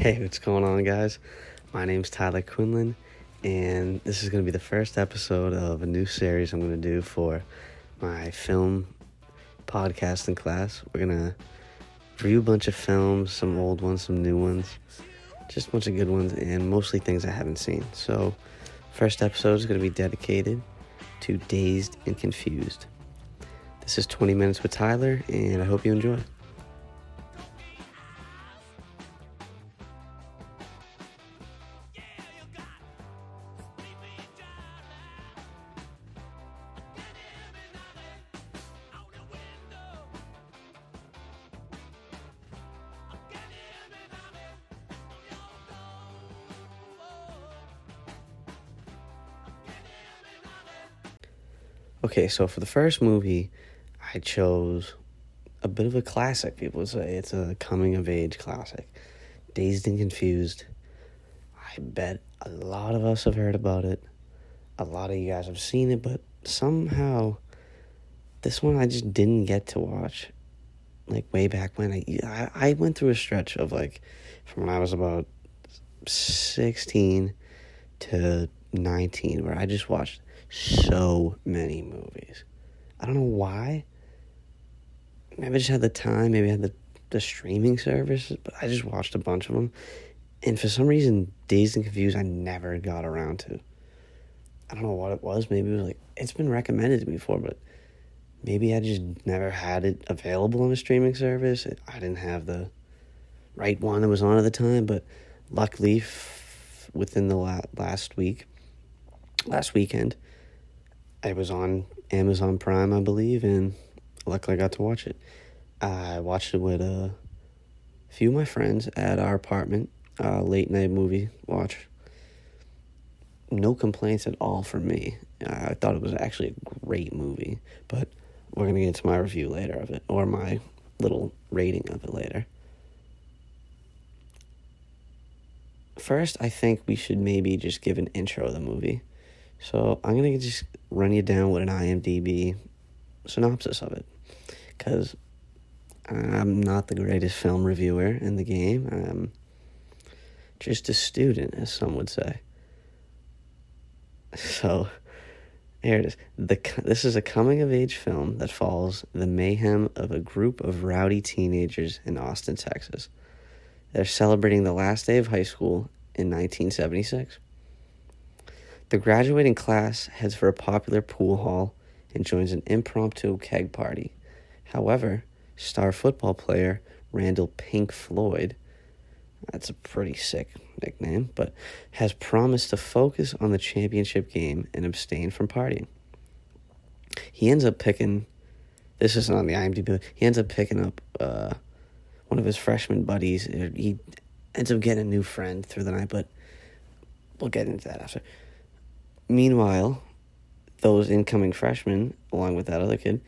Hey, what's going on, guys? My name's Tyler Quinlan, and this is going to be the first episode of a new series I'm going to do for my film podcasting class. We're going to review a bunch of films, some old ones, some new ones, just a bunch of good ones, and mostly things I haven't seen. So, first episode is going to be dedicated to Dazed and Confused. This is 20 Minutes with Tyler, and I hope you enjoy. Okay, so for the first movie, I chose a bit of a classic. People say it's a coming of age classic. Dazed and Confused. I bet a lot of us have heard about it. A lot of you guys have seen it, but somehow this one I just didn't get to watch. Like way back when I I, I went through a stretch of like from when I was about 16 to 19 where I just watched so many movies. I don't know why. Maybe I just had the time, maybe I had the, the streaming service, but I just watched a bunch of them. And for some reason, Dazed and Confused, I never got around to. I don't know what it was. Maybe it was like, it's been recommended to me before, but maybe I just never had it available on a streaming service. I didn't have the right one that was on at the time, but luckily, f- within the la- last week, last weekend, it was on Amazon Prime, I believe, and luckily I got to watch it. I watched it with a few of my friends at our apartment, uh, late night movie watch. No complaints at all from me. I thought it was actually a great movie, but we're going to get into my review later of it, or my little rating of it later. First, I think we should maybe just give an intro of the movie. So I'm gonna just run you down with an IMDb synopsis of it, because I'm not the greatest film reviewer in the game. I'm just a student, as some would say. So here it is. The this is a coming of age film that follows the mayhem of a group of rowdy teenagers in Austin, Texas. They're celebrating the last day of high school in 1976. The graduating class heads for a popular pool hall and joins an impromptu keg party. However, star football player Randall Pink Floyd, that's a pretty sick nickname, but has promised to focus on the championship game and abstain from partying. He ends up picking, this isn't on the IMDb, he ends up picking up uh, one of his freshman buddies. He ends up getting a new friend through the night, but we'll get into that after. Meanwhile, those incoming freshmen, along with that other kid,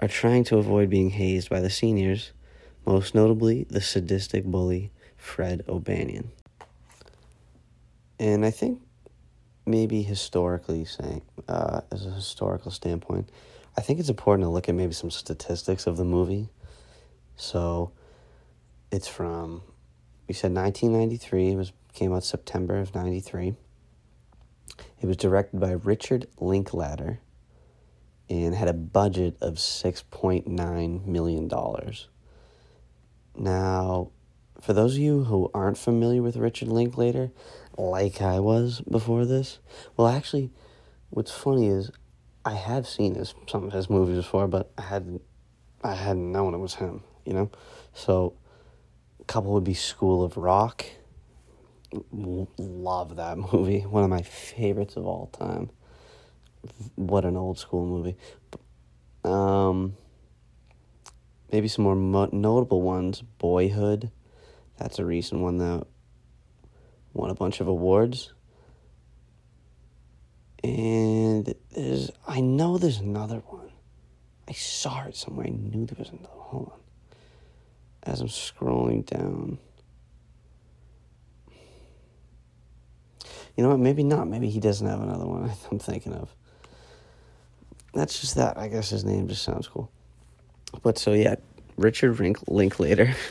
are trying to avoid being hazed by the seniors, most notably the sadistic bully Fred O'Banion. And I think maybe historically saying, uh, as a historical standpoint, I think it's important to look at maybe some statistics of the movie. So it's from, we said 1993, it was came out September of 93. It was directed by Richard Linklater and had a budget of $6.9 million. Now, for those of you who aren't familiar with Richard Linklater, like I was before this, well, actually, what's funny is I have seen his, some of his movies before, but I hadn't, I hadn't known it was him, you know? So, a couple would be School of Rock love that movie. One of my favorites of all time. What an old school movie. Um, maybe some more mo- notable ones. Boyhood. That's a recent one that won a bunch of awards. And there's, I know there's another one. I saw it somewhere. I knew there was another. Hold on. As I'm scrolling down. You know what? Maybe not. Maybe he doesn't have another one I'm thinking of. That's just that. I guess his name just sounds cool. But so, yeah, Richard Rink- Linklater.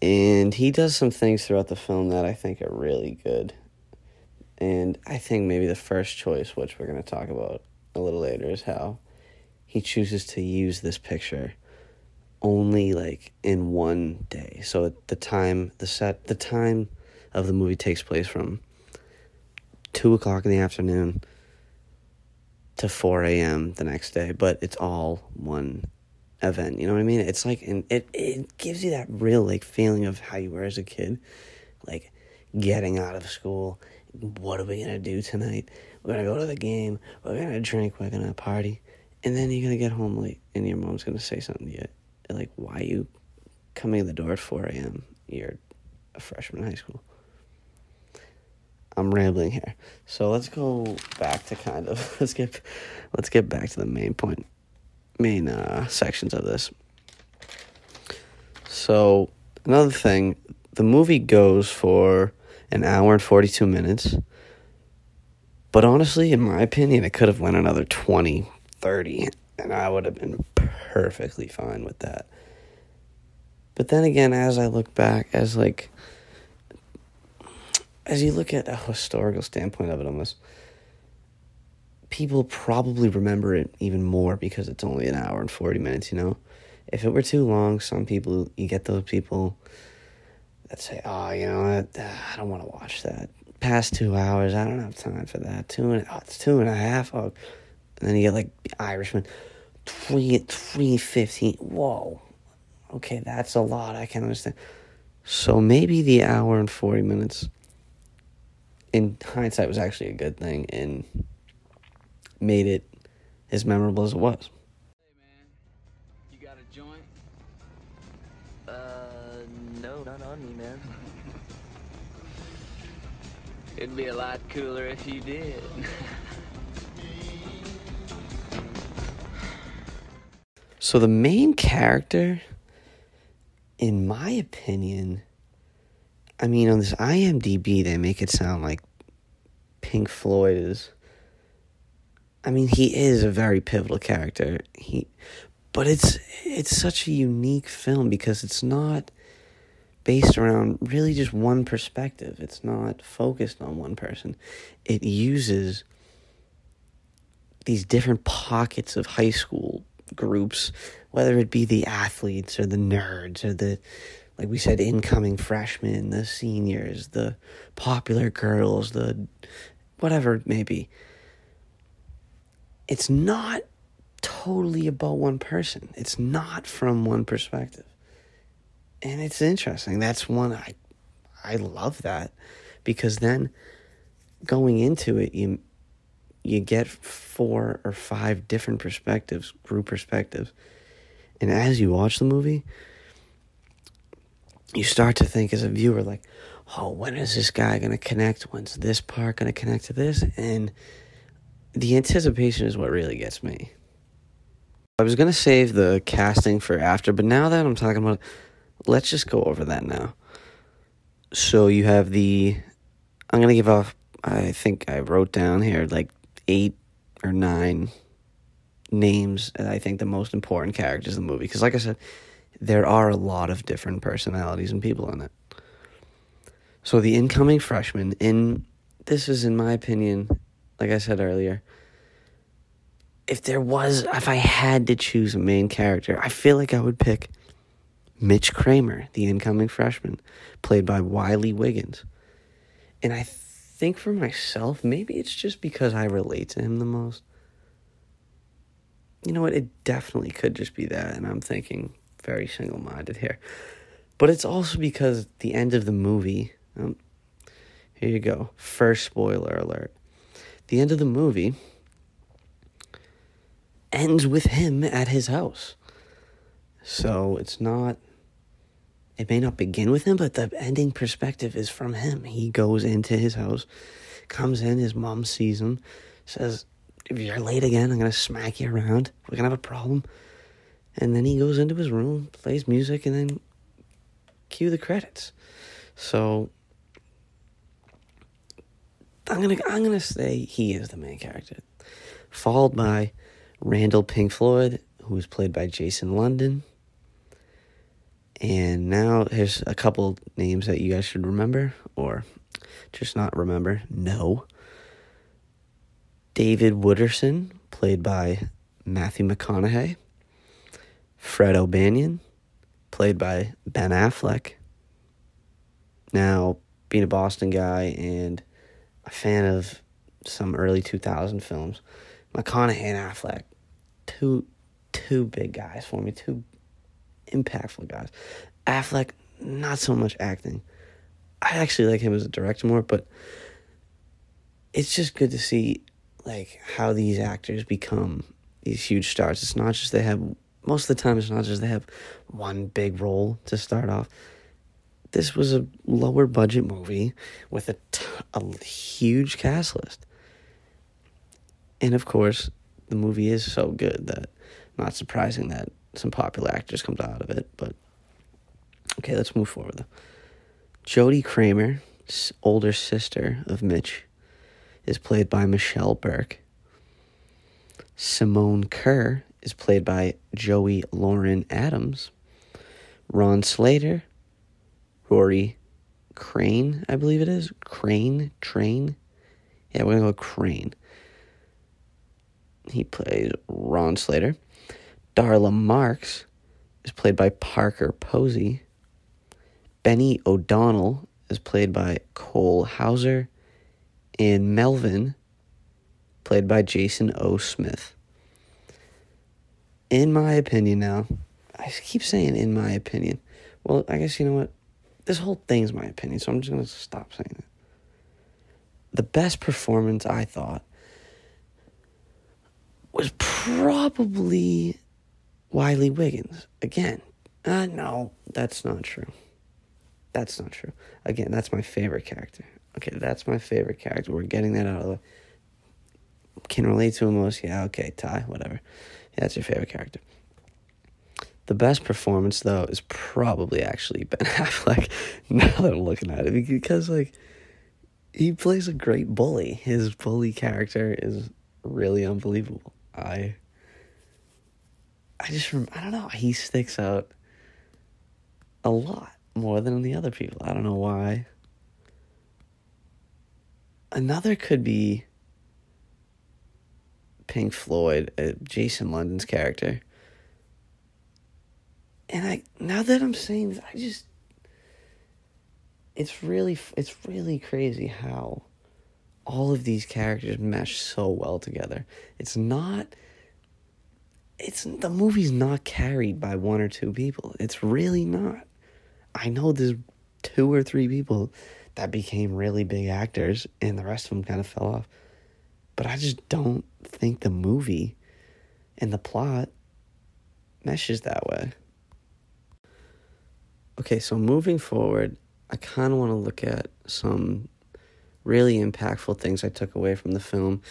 And he does some things throughout the film that I think are really good. And I think maybe the first choice, which we're going to talk about a little later, is how he chooses to use this picture only like in one day. So the time, the set, the time of the movie takes place from two o'clock in the afternoon to 4 a.m. the next day, but it's all one event. You know what I mean? It's like, and it, it gives you that real like feeling of how you were as a kid, like getting out of school. What are we gonna do tonight? We're gonna go to the game. We're gonna drink. We're gonna party, and then you're gonna get home late, and your mom's gonna say something to you, like, "Why are you coming to the door at 4 a.m.? You're a freshman in high school." I'm rambling here. So let's go back to kind of let's get let's get back to the main point, main uh, sections of this. So another thing, the movie goes for an hour and 42 minutes. But honestly, in my opinion, it could have went another 20, 30, and I would have been perfectly fine with that. But then again, as I look back, as like as you look at a historical standpoint of it almost people probably remember it even more because it's only an hour and 40 minutes you know? If it were too long some people you get those people that say oh you know what? Ah, I don't want to watch that. Past two hours i don't have time for that. Two and oh, it's two and a half oh. and then you get like irishman three three fifteen whoa. Okay that's a lot i can understand. So maybe the hour and 40 minutes in hindsight was actually a good thing and made it as memorable as it was. Hey man, you got a joint? Uh, no, not on me, man. It'd be a lot cooler if you did. So the main character, in my opinion, I mean, on this IMDb, they make it sound like Pink Floyd is. I mean, he is a very pivotal character. He, but it's it's such a unique film because it's not based around really just one perspective. It's not focused on one person. It uses these different pockets of high school groups, whether it be the athletes or the nerds or the like we said, incoming freshmen, the seniors, the popular girls, the whatever it may be. It's not totally about one person. It's not from one perspective. And it's interesting. That's one I I love that because then going into it you you get four or five different perspectives, group perspectives. And as you watch the movie, you start to think as a viewer like oh when is this guy going to connect? When's this part going to connect to this? And the anticipation is what really gets me. I was going to save the casting for after but now that i'm talking about let's just go over that now. So you have the i'm going to give off i think i wrote down here like eight or nine names i think the most important characters in the movie. Because like i said there are a lot of different personalities and people in it. So the incoming freshman in this is in my opinion, like I said earlier, if there was if I had to choose a main character, I feel like I would pick Mitch Kramer, the incoming freshman, played by Wiley Wiggins. And I think for myself, maybe it's just because I relate to him the most. You know what? It definitely could just be that. And I'm thinking, very single minded here. But it's also because the end of the movie, um, here you go, first spoiler alert. The end of the movie ends with him at his house. So it's not, it may not begin with him, but the ending perspective is from him. He goes into his house, comes in, his mom sees him, says, If you're late again, I'm going to smack you around. We're going to have a problem. And then he goes into his room, plays music, and then cue the credits. So I'm gonna I'm gonna say he is the main character, followed by Randall Pink Floyd, who is played by Jason London, And now here's a couple names that you guys should remember or just not remember. No. David Wooderson, played by Matthew McConaughey. Fred O'Banion, played by Ben Affleck. Now, being a Boston guy and a fan of some early 2000 films, McConaughey and Affleck, two two big guys for me, two impactful guys. Affleck, not so much acting. I actually like him as a director more, but it's just good to see like how these actors become these huge stars. It's not just they have most of the time it's not just they have one big role to start off. This was a lower budget movie with a, t- a huge cast list. And of course, the movie is so good that not surprising that some popular actors comes out of it, but okay, let's move forward. Jodie Kramer, older sister of Mitch, is played by Michelle Burke. Simone Kerr is played by Joey Lauren Adams. Ron Slater, Rory Crane, I believe it is. Crane, Train. Yeah, we're gonna go Crane. He plays Ron Slater. Darla Marks is played by Parker Posey. Benny O'Donnell is played by Cole Hauser. And Melvin, played by Jason O. Smith. In my opinion, now, I keep saying in my opinion. Well, I guess you know what? This whole thing's my opinion, so I'm just going to stop saying it. The best performance I thought was probably Wiley Wiggins. Again, uh, no, that's not true. That's not true. Again, that's my favorite character. Okay, that's my favorite character. We're getting that out of the way. Can relate to him most? Yeah, okay, Ty, whatever. That's your favorite character. The best performance, though, is probably actually Ben Affleck. Now that I'm looking at it, because like he plays a great bully. His bully character is really unbelievable. I I just I don't know. He sticks out a lot more than the other people. I don't know why. Another could be Pink Floyd, uh, Jason London's character. And I now that I'm saying this, I just it's really it's really crazy how all of these characters mesh so well together. It's not it's the movie's not carried by one or two people. It's really not. I know there's two or three people that became really big actors and the rest of them kind of fell off. But I just don't think the movie and the plot meshes that way. Okay, so moving forward, I kind of want to look at some really impactful things I took away from the film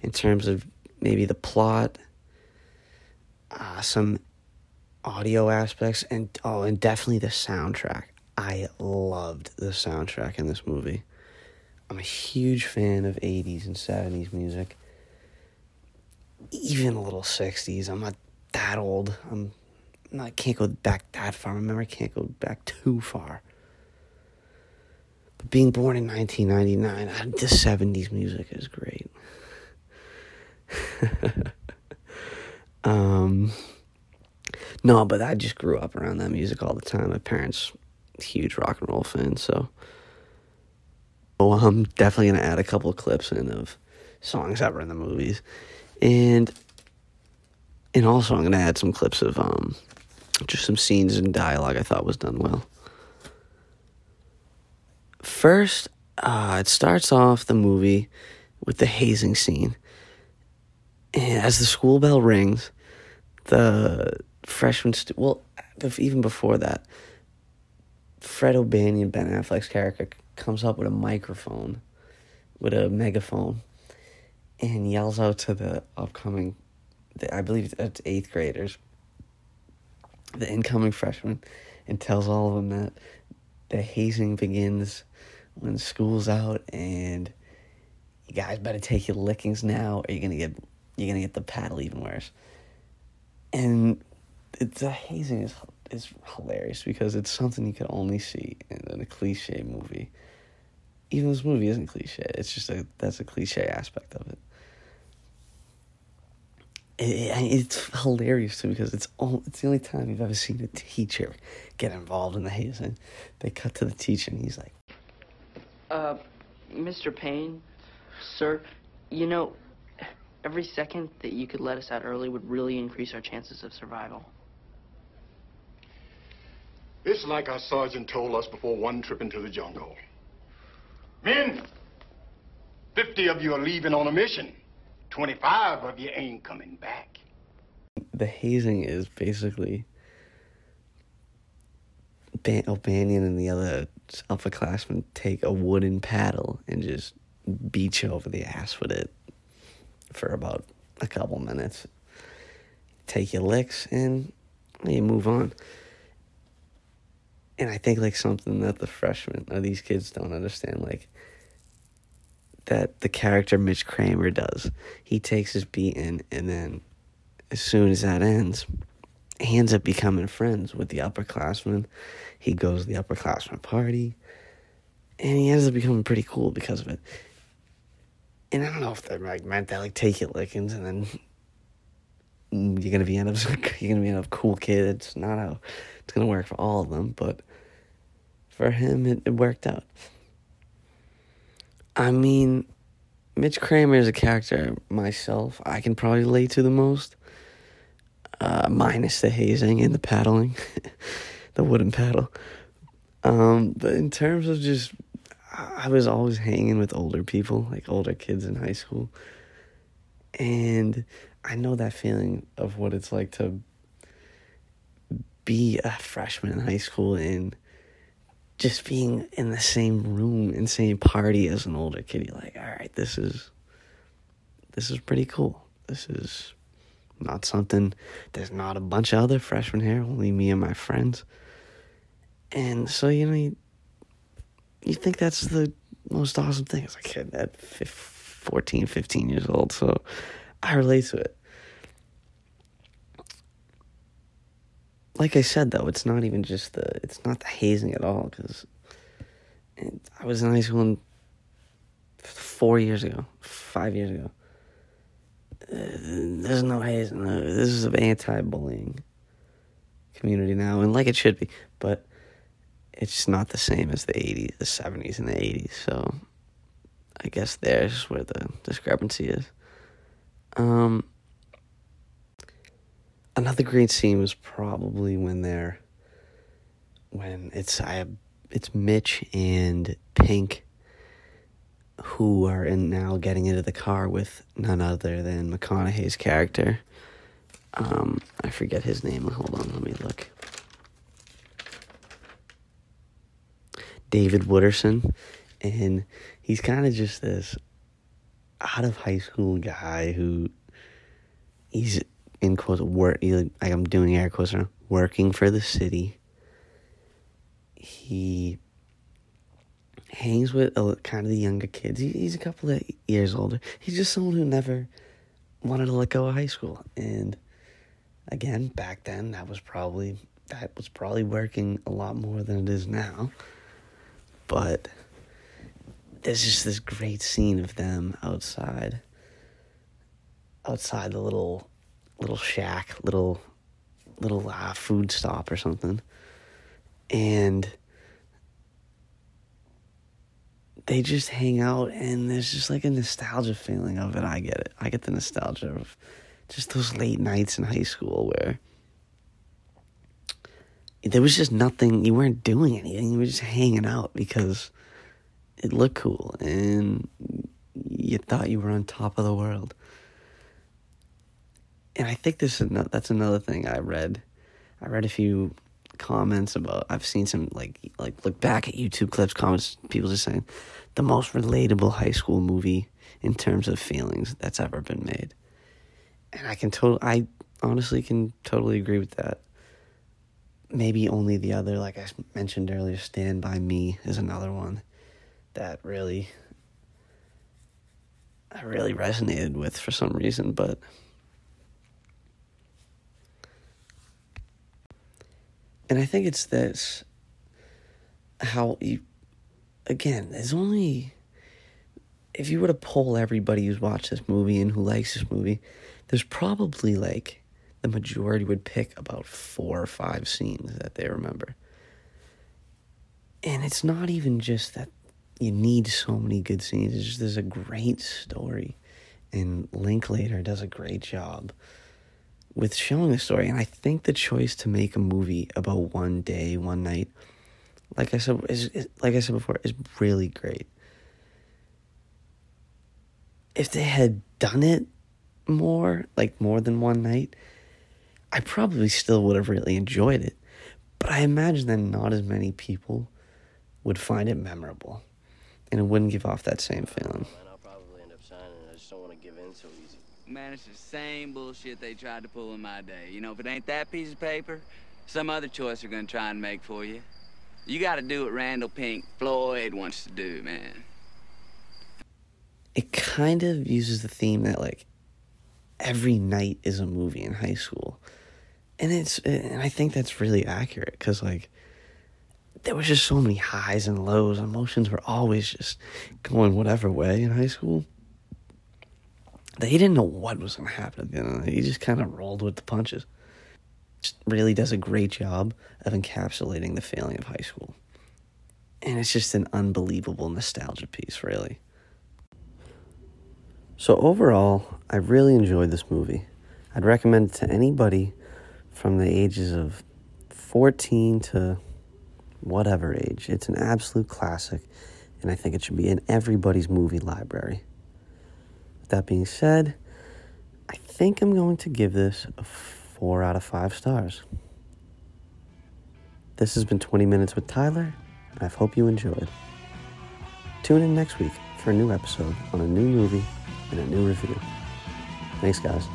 in terms of maybe the plot, uh, some audio aspects, and oh, and definitely the soundtrack. I loved the soundtrack in this movie. I'm a huge fan of 80s and 70s music, even a little 60s. I'm not that old. I'm not, I can't go back that far. Remember, I can't go back too far. But being born in 1999, the 70s music is great. um, no, but I just grew up around that music all the time. My parents, huge rock and roll fans, so. Oh, I'm definitely gonna add a couple of clips in of songs that were in the movies, and and also I'm gonna add some clips of um just some scenes and dialogue I thought was done well. First, uh, it starts off the movie with the hazing scene. And as the school bell rings, the freshman, stu- well, even before that, Fred O'Banion, Ben Affleck's character, comes up with a microphone, with a megaphone, and yells out to the upcoming, I believe it's eighth graders, the incoming freshmen, and tells all of them that the hazing begins when school's out and you guys better take your lickings now or you're gonna get you're gonna get the paddle even worse. And the hazing is is hilarious because it's something you could only see in, a cliche movie. Even this movie isn't cliche. It's just a that's a cliche aspect of it. It, it, it's hilarious too because it's all, it's the only time you've ever seen a teacher get involved in the hazing. They cut to the teacher and he's like, Uh, Mr. Payne, sir, you know, every second that you could let us out early would really increase our chances of survival. It's like our sergeant told us before one trip into the jungle. Men, 50 of you are leaving on a mission. 25 of you ain't coming back. the hazing is basically Ban- O'Banion and the other upperclassmen take a wooden paddle and just beat you over the ass with it for about a couple minutes. Take your licks and you move on. And I think like something that the freshmen or these kids don't understand, like that the character Mitch Kramer does. He takes his beating and then as soon as that ends, he ends up becoming friends with the upperclassmen. He goes to the upperclassmen party, and he ends up becoming pretty cool because of it. And I don't know if they like meant that like take it lickings and then you're gonna be end up you're gonna be end up cool kid. It's not how it's gonna work for all of them, but for him it, it worked out. I mean, Mitch Kramer is a character myself I can probably relate to the most. Uh, minus the hazing and the paddling, the wooden paddle. Um, but in terms of just, I was always hanging with older people, like older kids in high school. And I know that feeling of what it's like to be a freshman in high school and just being in the same room and same party as an older kid. You're like, all right, this is, this is pretty cool. This is not something, there's not a bunch of other freshmen here, only me and my friends. And so, you know, you, you think that's the most awesome thing as a kid at 15, 14, 15 years old. So I relate to it. Like I said, though, it's not even just the, it's not the hazing at all, because I was in high school in four years ago, five years ago. Uh, there's no hazing. This is an anti-bullying community now, and like it should be, but it's not the same as the 80s, the 70s, and the 80s. So I guess there's where the discrepancy is. Um, another great scene was probably when they're when it's I it's Mitch and Pink who are in now getting into the car with none other than McConaughey's character. Um, I forget his name. Hold on, let me look. David Wooderson, and he's kind of just this out of high school guy who he's in quotes work like I'm doing air quotes now, working for the city. He hangs with a, kind of the younger kids. He, he's a couple of years older. He's just someone who never wanted to let go of high school. And again, back then that was probably that was probably working a lot more than it is now. But there's just this great scene of them outside outside the little little shack, little little uh, food stop or something. And they just hang out and there's just like a nostalgia feeling of it. I get it. I get the nostalgia of just those late nights in high school where there was just nothing, you weren't doing anything, you were just hanging out because it looked cool and you thought you were on top of the world. And I think this is that's another thing I read. I read a few comments about I've seen some like like look back at YouTube clips comments people just saying the most relatable high school movie in terms of feelings that's ever been made. And I can totally I honestly can totally agree with that. Maybe only the other like I mentioned earlier Stand by Me is another one that really I really resonated with for some reason, but And I think it's this how you again, there's only if you were to poll everybody who's watched this movie and who likes this movie, there's probably like the majority would pick about four or five scenes that they remember. And it's not even just that you need so many good scenes, it's just there's a great story. And Linklater does a great job with showing the story. And I think the choice to make a movie about one day, one night, like I said, is, is like I said before, is really great. If they had done it more, like more than one night, I probably still would have really enjoyed it. But I imagine that not as many people would find it memorable. And it wouldn't give off that same feeling. Man, I'll probably end up signing. I just don't want to give in so Man, it's the same bullshit they tried to pull in my day. You know, if it ain't that piece of paper, some other choice they're gonna try and make for you. You gotta do what Randall Pink Floyd wants to do, man. It kind of uses the theme that, like, every night is a movie in high school. And it's, and I think that's really accurate because, like, there was just so many highs and lows. Emotions were always just going whatever way in high school. He didn't know what was going to happen at the end. He just kind of rolled with the punches. Just really does a great job of encapsulating the feeling of high school. And it's just an unbelievable nostalgia piece, really. So, overall, I really enjoyed this movie. I'd recommend it to anybody from the ages of 14 to whatever age. It's an absolute classic, and I think it should be in everybody's movie library. That being said, I think I'm going to give this a 4 out of 5 stars. This has been 20 Minutes with Tyler, and I hope you enjoyed. Tune in next week for a new episode on a new movie and a new review. Thanks, guys.